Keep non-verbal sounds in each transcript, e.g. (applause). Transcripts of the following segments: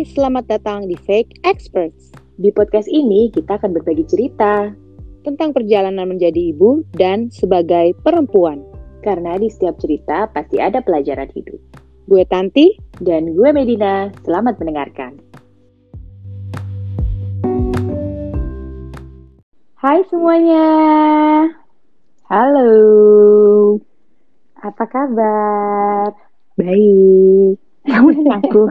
Hai, selamat datang di Fake Experts. Di podcast ini kita akan berbagi cerita tentang perjalanan menjadi ibu dan sebagai perempuan. karena di setiap cerita pasti ada pelajaran hidup. Gue Tanti, Dan gue Medina, selamat mendengarkan. Hai semuanya. Halo. Apa kabar? baik. Kamu nanya aku.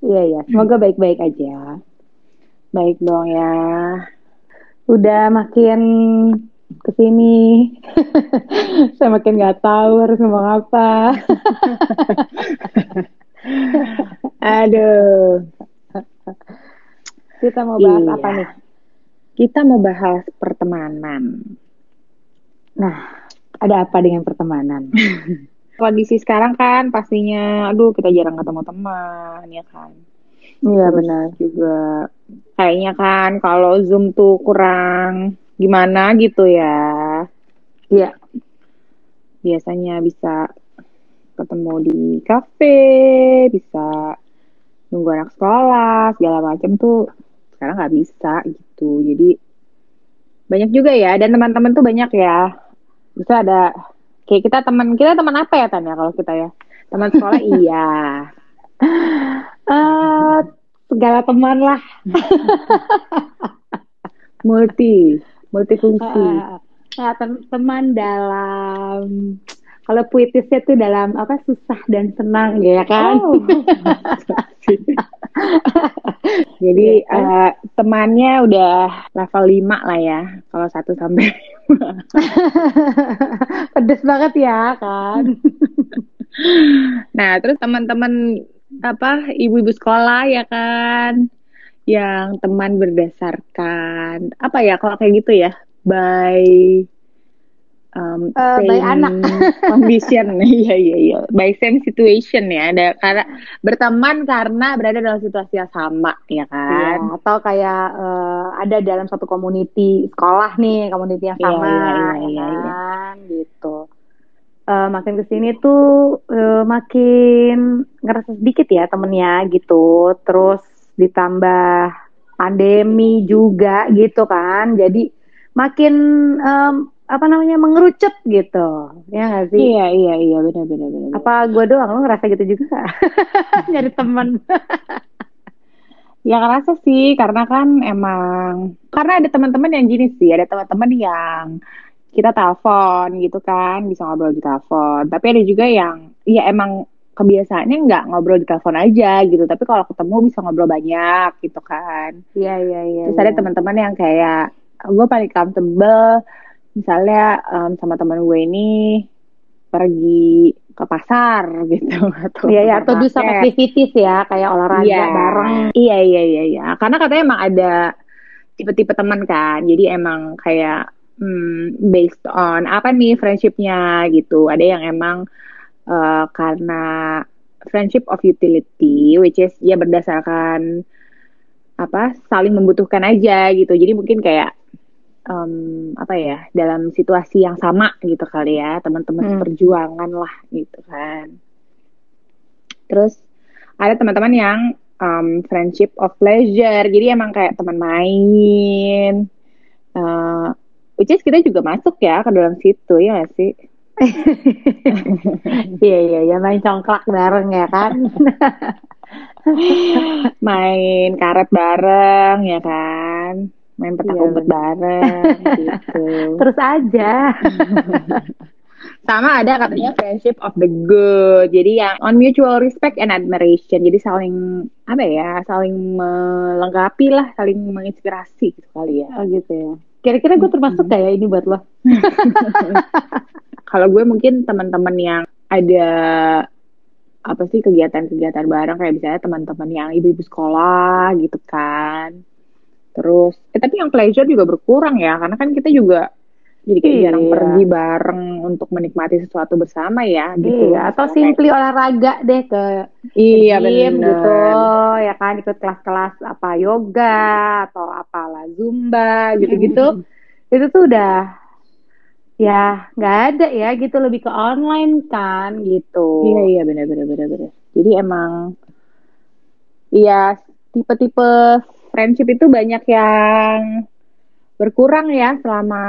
Iya ya, semoga baik-baik aja. Baik dong ya. Udah makin ke sini, (laughs) saya makin nggak tahu harus ngomong apa. (laughs) Aduh, Kita mau bahas Iya. apa nih? kita mau bahas pertemanan. Nah, ada apa dengan pertemanan? (laughs) Kondisi sekarang kan pastinya, aduh kita jarang ketemu teman, ya kan. Iya benar. juga kayaknya kan kalau Zoom tuh kurang gimana gitu ya. Iya. Biasanya bisa ketemu di kafe, bisa nunggu anak sekolah, segala macam tuh sekarang nggak bisa gitu. Jadi banyak juga ya, dan teman-teman tuh banyak ya. Bisa ada kayak kita teman kita teman apa ya Tanya kalau kita ya? Teman sekolah (laughs) iya. Eh, segala teman lah. (laughs) Multi, multifungsi. Eh, nah, tem- teman dalam kalau puitisnya tuh dalam apa susah dan senang ya kan? Oh. (laughs) (laughs) Jadi eh, temannya udah level 5 lah ya. Kalau 1 sampai (laughs) Pedes banget ya kan? (laughs) Nah, terus teman-teman apa ibu-ibu sekolah ya kan yang teman berdasarkan apa ya kalau kayak gitu ya by um, Eh, by anak. (laughs) condition iya iya iya by same situation ya ada karena berteman karena berada dalam situasi yang sama ya kan Iya, atau kayak eh, ada dalam satu community sekolah nih, community yang Iya, sama, iya, iya, ya iya, iya. kan? Gitu. Eh, makin ke sini tuh eh, makin ngerasa sedikit ya temennya gitu. Terus ditambah pandemi juga gitu kan, jadi makin em, apa namanya mengerucut gitu, ya nggak sih? iya iya iya benar benar benar. Apa gue doang lo ngerasa gitu juga? (laughs) Nyari teman. Ya ngerasa sih karena kan emang karena ada teman-teman yang gini sih, ada teman-teman yang kita telepon gitu kan, bisa ngobrol di telepon. Tapi ada juga yang ya emang kebiasaannya nggak ngobrol di telepon aja gitu, tapi kalau ketemu bisa ngobrol banyak gitu kan. Iya iya iya. Terus ada iya. teman-teman yang kayak gue paling comfortable misalnya em, sama teman gue ini pergi ke pasar (laughs) gitu atau Iya ya, atau do some supermarket. activities ya, kayak olahraga Iya, bareng. Iya, iya, iya, iya. Karena katanya emang ada tipe-tipe teman kan. Jadi emang kayak hmm, based on apa nih friendshipnya gitu. Ada yang emang eh, karena friendship of utility, which is ya berdasarkan apa saling membutuhkan aja gitu. Jadi mungkin kayak em, apa ya dalam situasi yang sama gitu kali ya teman-teman Hmm. seperjuangan lah gitu kan. Terus ada teman-teman yang um, friendship of pleasure, jadi emang kayak teman main. Uh, which is kita juga masuk ya ke dalam situ ya nggak sih? (laughs) Iya iya iya, main congklak bareng ya kan. (laughs) Main karet bareng ya kan? Main petak Iya, umpet bareng gitu. (laughs) Terus aja. (laughs) Sama ada katanya friendship of the good. Jadi yang on mutual respect and admiration. Jadi saling apa ya? Saling melengkapi lah, saling menginspirasi gitu kali ya. Oh gitu ya. Kira-kira gue termasuk kayak ini buat lo? (laughs) Kalau gue mungkin teman-teman yang ada apa sih kegiatan-kegiatan bareng kayak misalnya teman-teman yang ibu-ibu sekolah gitu kan. Terus, eh, tapi yang pleasure juga berkurang ya, karena kan kita juga jadi kayak jarang Iya. pergi bareng untuk menikmati sesuatu bersama ya, gitu. Iya, atau simply olahraga deh ke Iya gym bener. gitu, ya kan ikut kelas-kelas apa yoga atau apalah zumba gitu-gitu. (laughs) Itu tuh udah ya nggak ada ya gitu lebih ke online kan gitu. Iya iya benar benar benar benar. Jadi emang Iya, tipe-tipe friendship itu banyak yang berkurang ya selama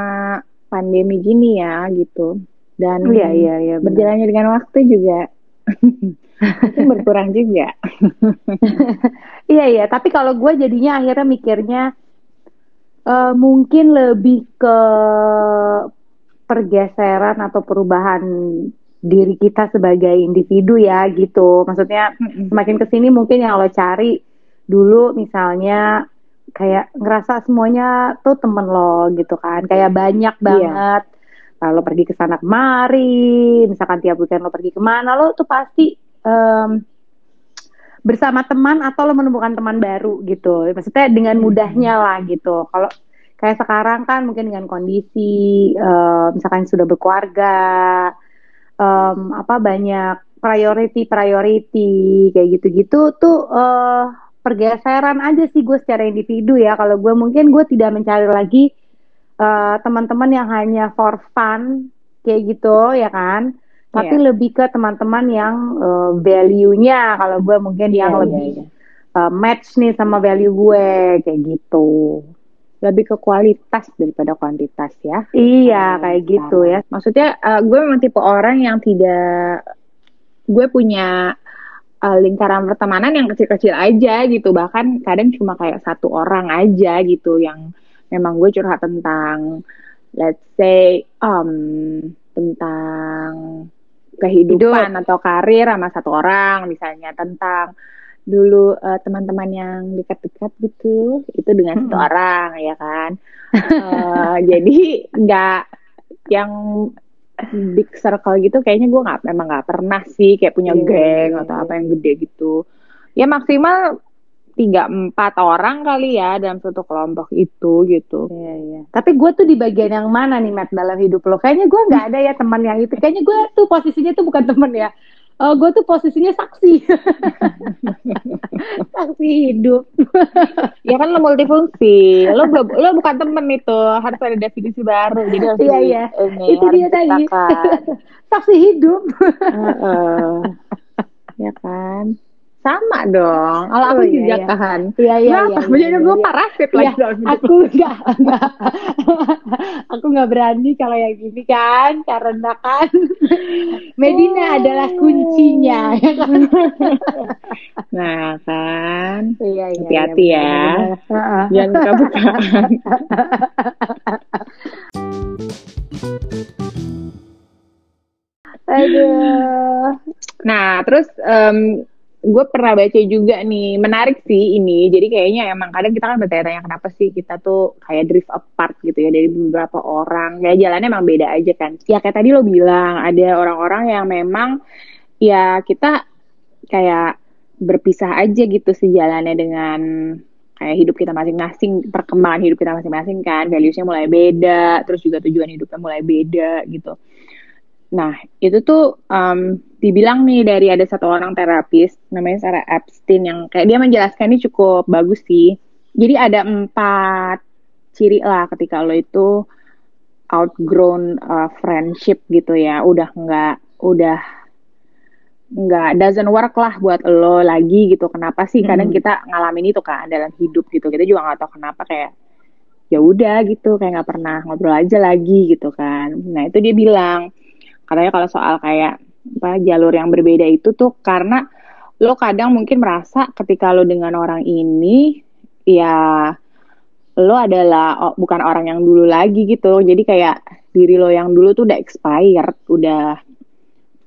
pandemi gini ya gitu. Dan Iya, iya, iya. berjalannya dengan waktu juga (laughs) itu berkurang juga. (laughs) Iya iya, tapi kalau gue jadinya akhirnya mikirnya eh, mungkin lebih ke pergeseran atau perubahan diri kita sebagai individu ya gitu. Maksudnya semakin ke sini mungkin yang lo cari dulu misalnya kayak ngerasa semuanya tuh temen lo gitu kan, kayak banyak banget. Kalau pergi ke sana kemari, misalkan tiap weekend lo pergi ke mana, lo tuh pasti em, bersama teman atau lo menemukan teman baru gitu. Maksudnya dengan mudahnya lah gitu. Kalau kayak sekarang kan mungkin dengan kondisi eh, misalkan sudah berkeluarga, em, apa banyak priority priority kayak gitu-gitu tuh eh, pergeseran aja sih gue secara individu ya. Kalau gue mungkin gue tidak mencari lagi eh, teman-teman yang hanya for fun kayak gitu ya kan tapi Iya. lebih ke teman-teman yang eh, value-nya kalau gue mungkin yang Iya, iya, lebih iya. eh, match nih sama value gue kayak gitu Lebih ke kualitas daripada kuantitas ya. iya Hmm, kayak gitu ya Maksudnya eh, gue memang tipe orang yang tidak gue punya eh, lingkaran pertemanan yang kecil-kecil aja gitu. Bahkan kadang cuma kayak satu orang aja gitu yang memang gue curhat tentang let's say um, tentang kehidupan atau karir sama satu orang misalnya tentang dulu eh, teman-teman yang dekat-dekat gitu itu dengan satu Mm-mm. orang ya kan (laughs) Eh, jadi nggak yang big circle gitu kayaknya gue nggak memang nggak pernah sih kayak punya Iya, geng iya, atau iya. apa yang gede gitu ya maksimal tiga empat orang kali ya dalam satu kelompok itu gitu Iya, iya. Tapi gue tuh di bagian yang mana nih, Matt, dalam hidup lo? Kayaknya gue nggak ada ya teman yang itu. Kayaknya gue tuh posisinya tuh bukan teman ya. Eh gue tuh posisinya saksi. (laughs) saksi hidup. ya kan lo multifungsi lo belum lo bukan temen itu harus ada definisi baru jadi harus Iya, iya. ini, Itu dia tadi. (laughs) saksi hidup. Heeh. ya kan sama dong kalau aku Oh, iya, juga iya. kan Iya, iya, Kenapa? iya. Menjadi iya, gue iya. parasit Iya, lagi hidup. aku (laughs) enggak, enggak. aku nggak berani kalau yang gini kan, karena kan (laughs) Medina Oh. adalah kuncinya. ya kan? Nah kan, Iya, iya. Hati-hati iya, ya. jangan buka-bukaan. (laughs) Aduh. Nah, terus gue pernah baca juga nih, menarik sih ini. Jadi kayaknya emang kadang kita kan bertanya-tanya kenapa sih kita tuh kayak drift apart gitu ya dari beberapa orang. Ya jalannya emang beda aja kan. Ya kayak tadi lo bilang, ada orang-orang yang memang ya kita kayak berpisah aja gitu sejalannya dengan kayak hidup kita masing-masing, perkembangan hidup kita masing-masing kan, values-nya mulai beda, terus juga tujuan hidupnya mulai beda gitu. Nah, itu tuh um, dibilang nih dari ada satu orang terapis namanya Sarah Epstein yang kayak dia menjelaskan ini cukup bagus sih. Jadi ada empat ciri lah ketika lo itu outgrown uh, friendship gitu ya, udah nggak udah nggak doesn't work lah buat lo lagi gitu. Kenapa sih? Kadang Mm-mm. kita ngalamin itu kan dalam hidup gitu. Kita juga nggak tahu kenapa kayak ya udah gitu kayak nggak pernah ngobrol aja lagi gitu kan. Nah itu dia bilang katanya kalau soal kayak apa jalur yang berbeda itu tuh karena lo kadang mungkin merasa ketika lo dengan orang ini ya lo adalah oh, bukan orang yang dulu lagi gitu jadi kayak diri lo yang dulu tuh udah expired udah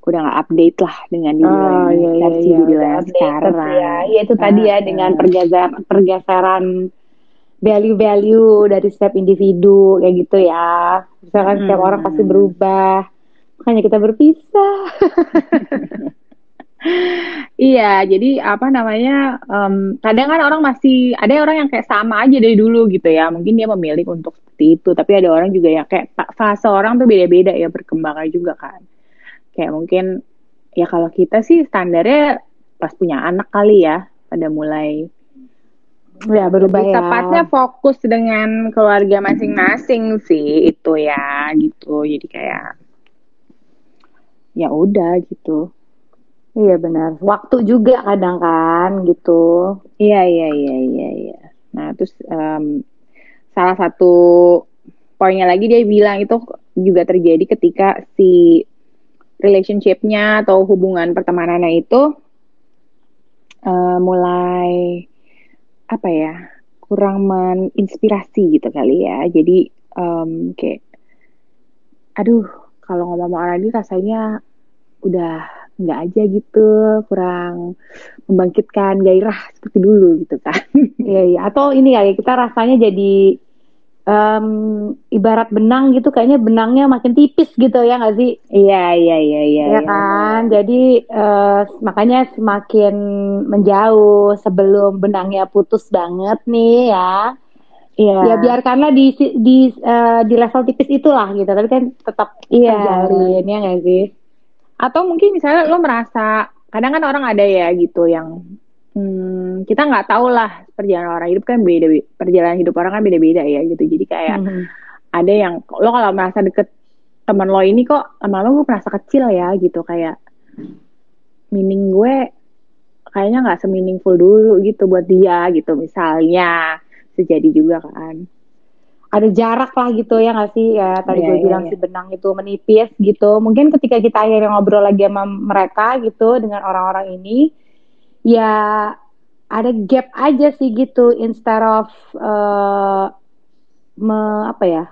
udah nggak update lah dengan diri lo Oh yang iya iya versi iya diri lo yang updated sekarang ya. Iya itu tadi ya Ah, dengan ah. pergeseran pergeseran value-value dari setiap individu kayak gitu ya. Misalkan setiap orang pasti Hmm. berubah. Makanya kita berpisah. (laughs) Iya, jadi apa namanya? em, kadang kan orang masih ada orang yang kayak sama aja dari dulu gitu ya. Mungkin dia memilih untuk seperti itu, tapi ada orang juga yang kayak fa- fase orang tuh beda-beda ya berkembangnya juga kan. Kayak mungkin ya kalau kita sih standarnya pas punya anak kali ya, pada mulai Ya berubah ya. tepatnya fokus dengan keluarga masing-masing sih itu ya gitu. Jadi kayak ya udah gitu. Iya benar. Waktu juga kadang kan gitu. Iya iya iya iya iya. Nah terus um, salah satu poinnya lagi dia bilang itu juga terjadi ketika si relationshipnya atau hubungan pertemanannya itu uh, mulai apa ya kurang menginspirasi gitu kali ya. Jadi um, kayak aduh kalau ngomong sama orang ini rasanya udah nggak aja gitu kurang membangkitkan gairah seperti dulu gitu kan (laughs) iya iya atau ini ya kita rasanya jadi um, ibarat benang gitu kayaknya benangnya makin tipis gitu ya nggak sih iya iya iya iya ya kan jadi uh, makanya semakin menjauh sebelum benangnya putus banget nih ya Iya. Ya biarkanlah di di uh, di level tipis itulah gitu, tapi kan tetap iya. terjalin ya nggak sih? Atau mungkin misalnya lo merasa kadang kan orang ada ya gitu yang hmm, kita nggak tahu lah perjalanan orang hidup kan beda perjalanan hidup orang kan beda-beda ya gitu. Jadi kayak hmm. ada yang lo kalau merasa deket teman lo ini kok lama-lama gue merasa kecil ya gitu kayak meaning gue kayaknya nggak semeaningful dulu gitu buat dia gitu misalnya terjadi juga kan ada jarak lah gitu ya nggak sih ya tadi yeah, gue yeah, bilang yeah. si benang itu menipis gitu mungkin ketika kita akhirnya ngobrol lagi sama mereka gitu dengan orang-orang ini ya ada gap aja sih gitu instead of uh, me, apa ya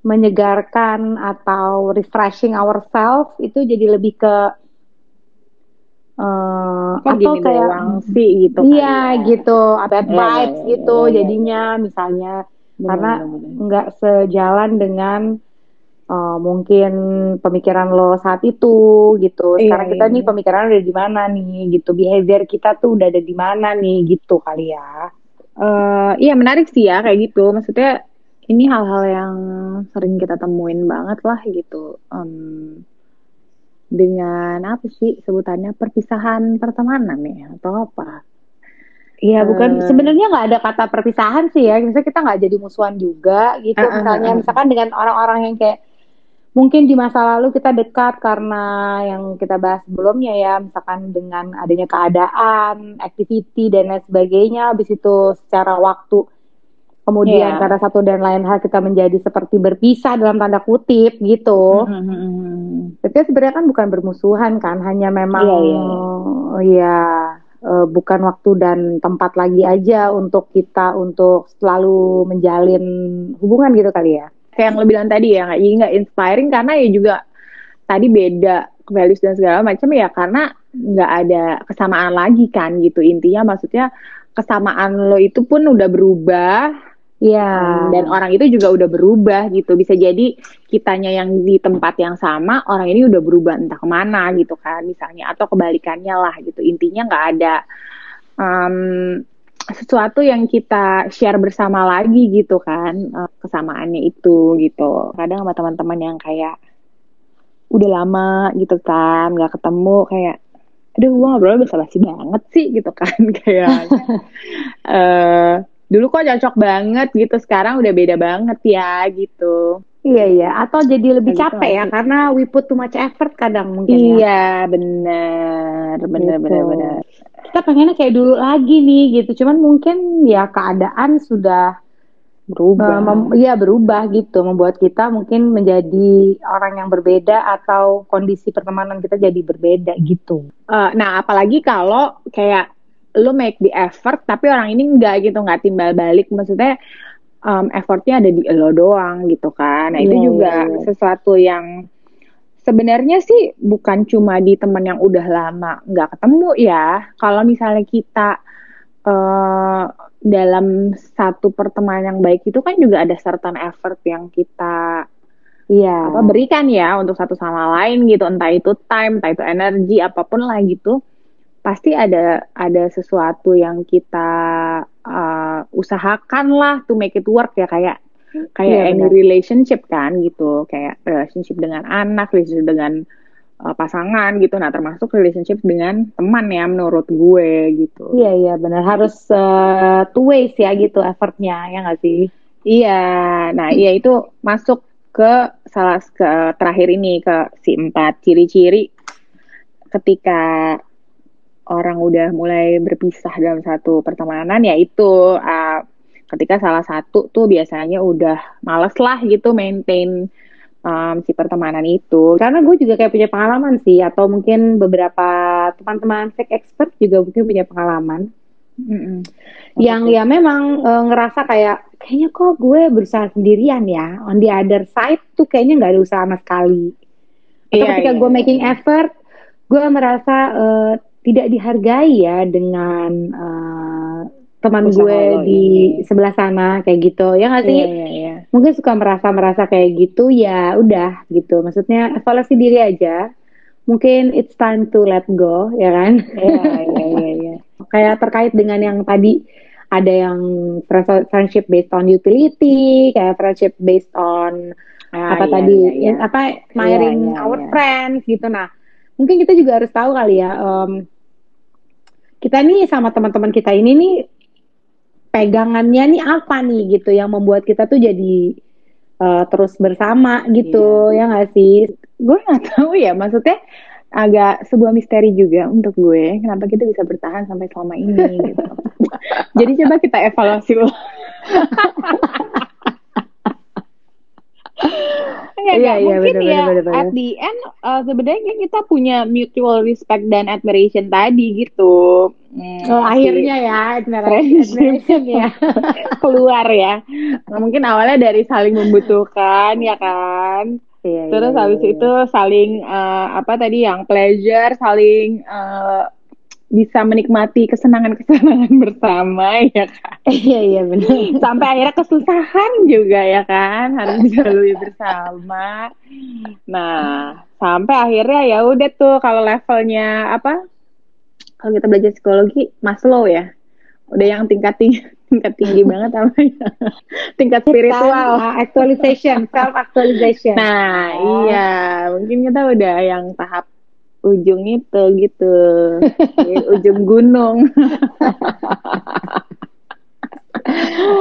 menyegarkan atau refreshing ourselves itu jadi lebih ke uh, atau kayak sih gitu iya ya. gitu bad iya, vibes yeah, gitu yeah, jadinya yeah. misalnya bener, karena nggak sejalan dengan uh, mungkin pemikiran lo saat itu gitu iya, sekarang yeah, kita yeah. nih iya. pemikiran udah di mana nih gitu behavior kita tuh udah ada di mana nih gitu kali ya uh, iya menarik sih ya kayak gitu maksudnya ini hal-hal yang sering kita temuin banget lah gitu um, dengan apa sih sebutannya perpisahan pertemanan ya atau apa? Iya, bukan uh, sebenarnya nggak ada kata perpisahan sih ya. Misalnya kita nggak jadi musuhan juga gitu. Uh, misalnya, uh, misalkan dengan orang-orang yang kayak mungkin di masa lalu kita dekat karena yang kita bahas sebelumnya ya, misalkan dengan adanya keadaan, activity dan lain sebagainya. Habis itu secara waktu kemudian yeah. karena satu dan lain hal kita menjadi seperti berpisah dalam tanda kutip gitu. Mm -hmm. Tapi sebenarnya kan bukan bermusuhan kan, hanya memang yeah, yeah, yeah. ya uh, bukan waktu dan tempat lagi aja untuk kita untuk selalu menjalin hubungan gitu kali ya. Kayak yang lo bilang tadi ya, nggak nggak inspiring karena ya juga tadi beda values dan segala macam ya karena nggak ada kesamaan lagi kan gitu intinya maksudnya kesamaan lo itu pun udah berubah Iya. Dan orang itu juga udah berubah gitu. Bisa jadi kitanya yang di tempat yang sama, orang ini udah berubah entah ke mana gitu kan, misalnya atau kebalikannya lah gitu. Intinya nggak ada um, sesuatu yang kita share bersama lagi gitu kan, uh, kesamaannya itu gitu. Kadang sama teman-teman yang kayak udah lama gitu kan, nggak ketemu kayak aduh gue ngobrol basa basi banget sih gitu kan (laughs) kayak uh, (laughs) dulu kok cocok banget gitu sekarang udah beda banget ya gitu Iya iya, atau jadi lebih Kayak capek gitu ya karena we put too much effort kadang mungkin iya, ya. Iya bener, bener gitu. bener bener. Kita pengennya kayak dulu lagi nih gitu, cuman mungkin ya keadaan sudah berubah. Uh, iya berubah gitu, membuat kita mungkin menjadi orang yang berbeda atau kondisi pertemanan kita jadi berbeda gitu. Uh, nah apalagi kalau kayak lo make the effort tapi orang ini enggak gitu nggak timbal balik. Maksudnya um, effortnya ada di lo doang gitu kan. Nah itu yeah, juga yeah, yeah. sesuatu yang sebenarnya sih bukan cuma di teman yang udah lama nggak ketemu ya. Kalau misalnya kita uh, dalam satu pertemanan yang baik itu kan juga ada certain effort yang kita ya apa berikan ya untuk satu sama lain gitu. Entah itu time entah itu energi apa pun lah gitu pasti ada ada sesuatu yang kita uh, usahakan lah to make it work ya kayak kayak yeah, any benar. relationship kan gitu. Kayak relationship dengan anak relationship dengan uh, pasangan gitu. Nah termasuk relationship dengan teman ya menurut gue gitu. Iya iya benar. Harus uh, two ways ya gitu effortnya ya nggak sih? Iya. Nah iya itu masuk ke salah ke terakhir ini ke si empat. Ciri-ciri ketika orang udah mulai berpisah dalam satu pertemanan ya itu uh, ketika salah satu tuh biasanya udah males lah gitu maintain um, si pertemanan itu. Karena gue juga kayak punya pengalaman sih, atau mungkin beberapa teman-teman fake expert juga mungkin punya pengalaman. Mm-mm. Yang ya memang e, ngerasa kayak kayaknya kok gue berusaha sendirian ya. On the other side tuh kayaknya nggak ada usaha sama sekali. Atau yeah, ketika yeah, gue yeah. making iya. effort, gue merasa uh, tidak dihargai ya dengan uh, teman gue di ini. sebelah sana kayak gitu ya nggak sih? Yeah, yeah, yeah. Mungkin suka merasa merasa kayak gitu ya udah gitu. Maksudnya evaluasi diri aja. Mungkin it's time to let go ya kan? Iya iya iya. iya. (laughs) Kayak terkait dengan yang tadi ada yang friendship based on utility, kayak friendship based on ah, apa iya, tadi, iya, iya. apa admiring iya, iya, our iya. friends gitu. Nah, mungkin kita juga harus tahu kali ya. Um, kita nih sama teman-teman kita ini nih pegangannya nih apa nih gitu yang membuat kita tuh jadi uh, terus bersama gitu iya. ya nggak sih? Gue nggak tahu ya maksudnya agak sebuah misteri juga untuk gue kenapa kita bisa bertahan sampai selama ini gitu. (laughs) jadi coba kita evaluasi loh. (laughs) Enggak, iya, iya, mungkin bener, ya bener, bener, at the end uh, sebenarnya kita punya mutual respect dan admiration tadi gitu. Hmm, oh akhirnya ya admiration ya (laughs) keluar ya. Mungkin awalnya dari saling membutuhkan ya kan. Iya, Terus iya, habis iya. itu saling uh, apa tadi yang pleasure, saling uh, bisa menikmati kesenangan-kesenangan (laughs) bersama ya kan. Iya iya benar. Sampai akhirnya kesusahan juga ya kan harus (laughs) dilalui bersama. Nah sampai akhirnya ya udah tuh kalau levelnya apa? Kalau kita belajar psikologi Maslow ya, udah yang tingkat tinggi (laughs) tingkat tinggi banget apa ya? tingkat spiritual actualization self actualization nah oh. iya mungkin kita udah yang tahap ujung itu gitu. Ujung gunung. (laughs)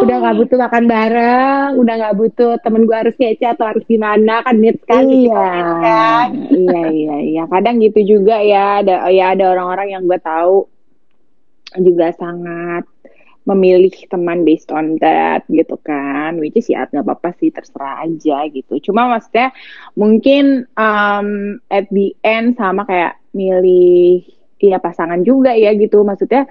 Udah nggak butuh makan bareng udah nggak butuh temen gue harus kece atau harus gimana kan net kan iya. kan? iya iya iya. Kadang gitu juga ya. Ada ya ada orang-orang yang gue tahu juga sangat memilih teman based on that gitu kan. Which is ya nggak apa-apa sih terserah aja gitu. Cuma maksudnya mungkin um, at the end sama kayak milih ya pasangan juga ya gitu. Maksudnya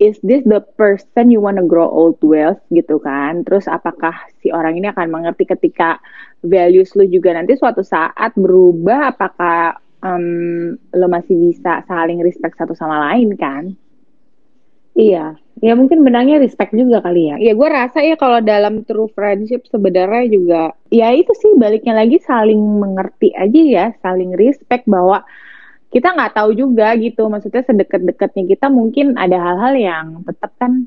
is this the person you wanna grow old with gitu kan. Terus apakah si orang ini akan mengerti ketika values lu juga nanti suatu saat berubah apakah um, lo masih bisa saling respect satu sama lain kan? Iya, ya mungkin benangnya respect juga kali ya. Ya gue rasa ya kalau dalam true friendship sebenarnya juga ya itu sih baliknya lagi saling mengerti aja ya, saling respect bahwa kita nggak tahu juga gitu, maksudnya sedekat-dekatnya kita mungkin ada hal-hal yang tetap kan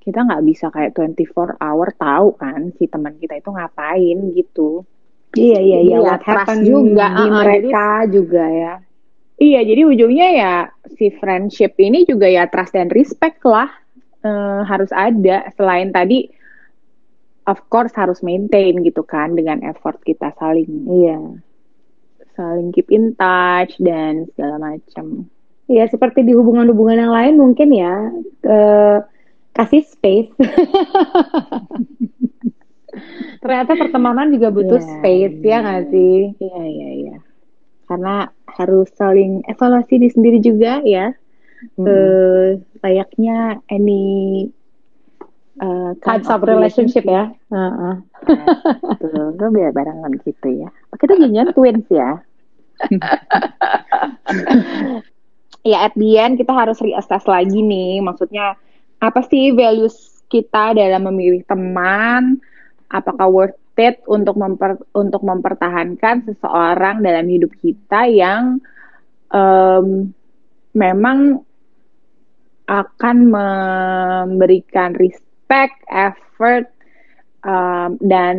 kita nggak bisa kayak 24 hour tahu kan si teman kita itu ngapain gitu. Iya iya iya, what happen juga di uh, mereka jadi, juga ya. Iya, jadi ujungnya ya si friendship ini juga ya trust dan respect lah uh, harus ada. Selain tadi, of course harus maintain gitu kan dengan effort kita saling, iya, saling keep in touch dan segala macam. Iya, seperti di hubungan-hubungan yang lain mungkin ya uh, kasih space. (laughs) Ternyata pertemanan juga butuh yeah, space ya nggak sih? Iya iya iya karena harus saling evaluasi di sendiri juga ya. Hmm. uh, layaknya any uh, types of relationship, ya. uh -uh. Nah, tuh biar barengan gitu ya. Kita jangan twins ya. (laughs) Ya at the end kita harus reassess lagi nih. Maksudnya apa sih values kita dalam memilih teman? Apakah worth untuk memper, untuk mempertahankan seseorang dalam hidup kita yang um, memang akan memberikan respect, effort um, dan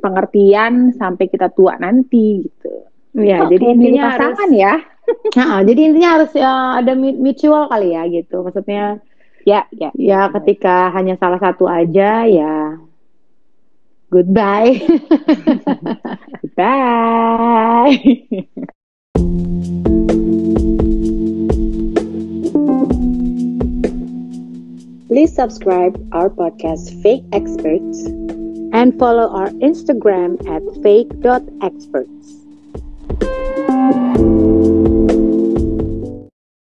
pengertian sampai kita tua nanti gitu. Ya, oh, jadi intinya pasangan harus, ya. (laughs) nah, jadi intinya harus uh, ada mutual kali ya gitu. Maksudnya ya ya ya ketika hanya salah satu aja ya Goodbye. (laughs) Bye. Please subscribe our podcast Fake Experts and follow our Instagram at fake.experts.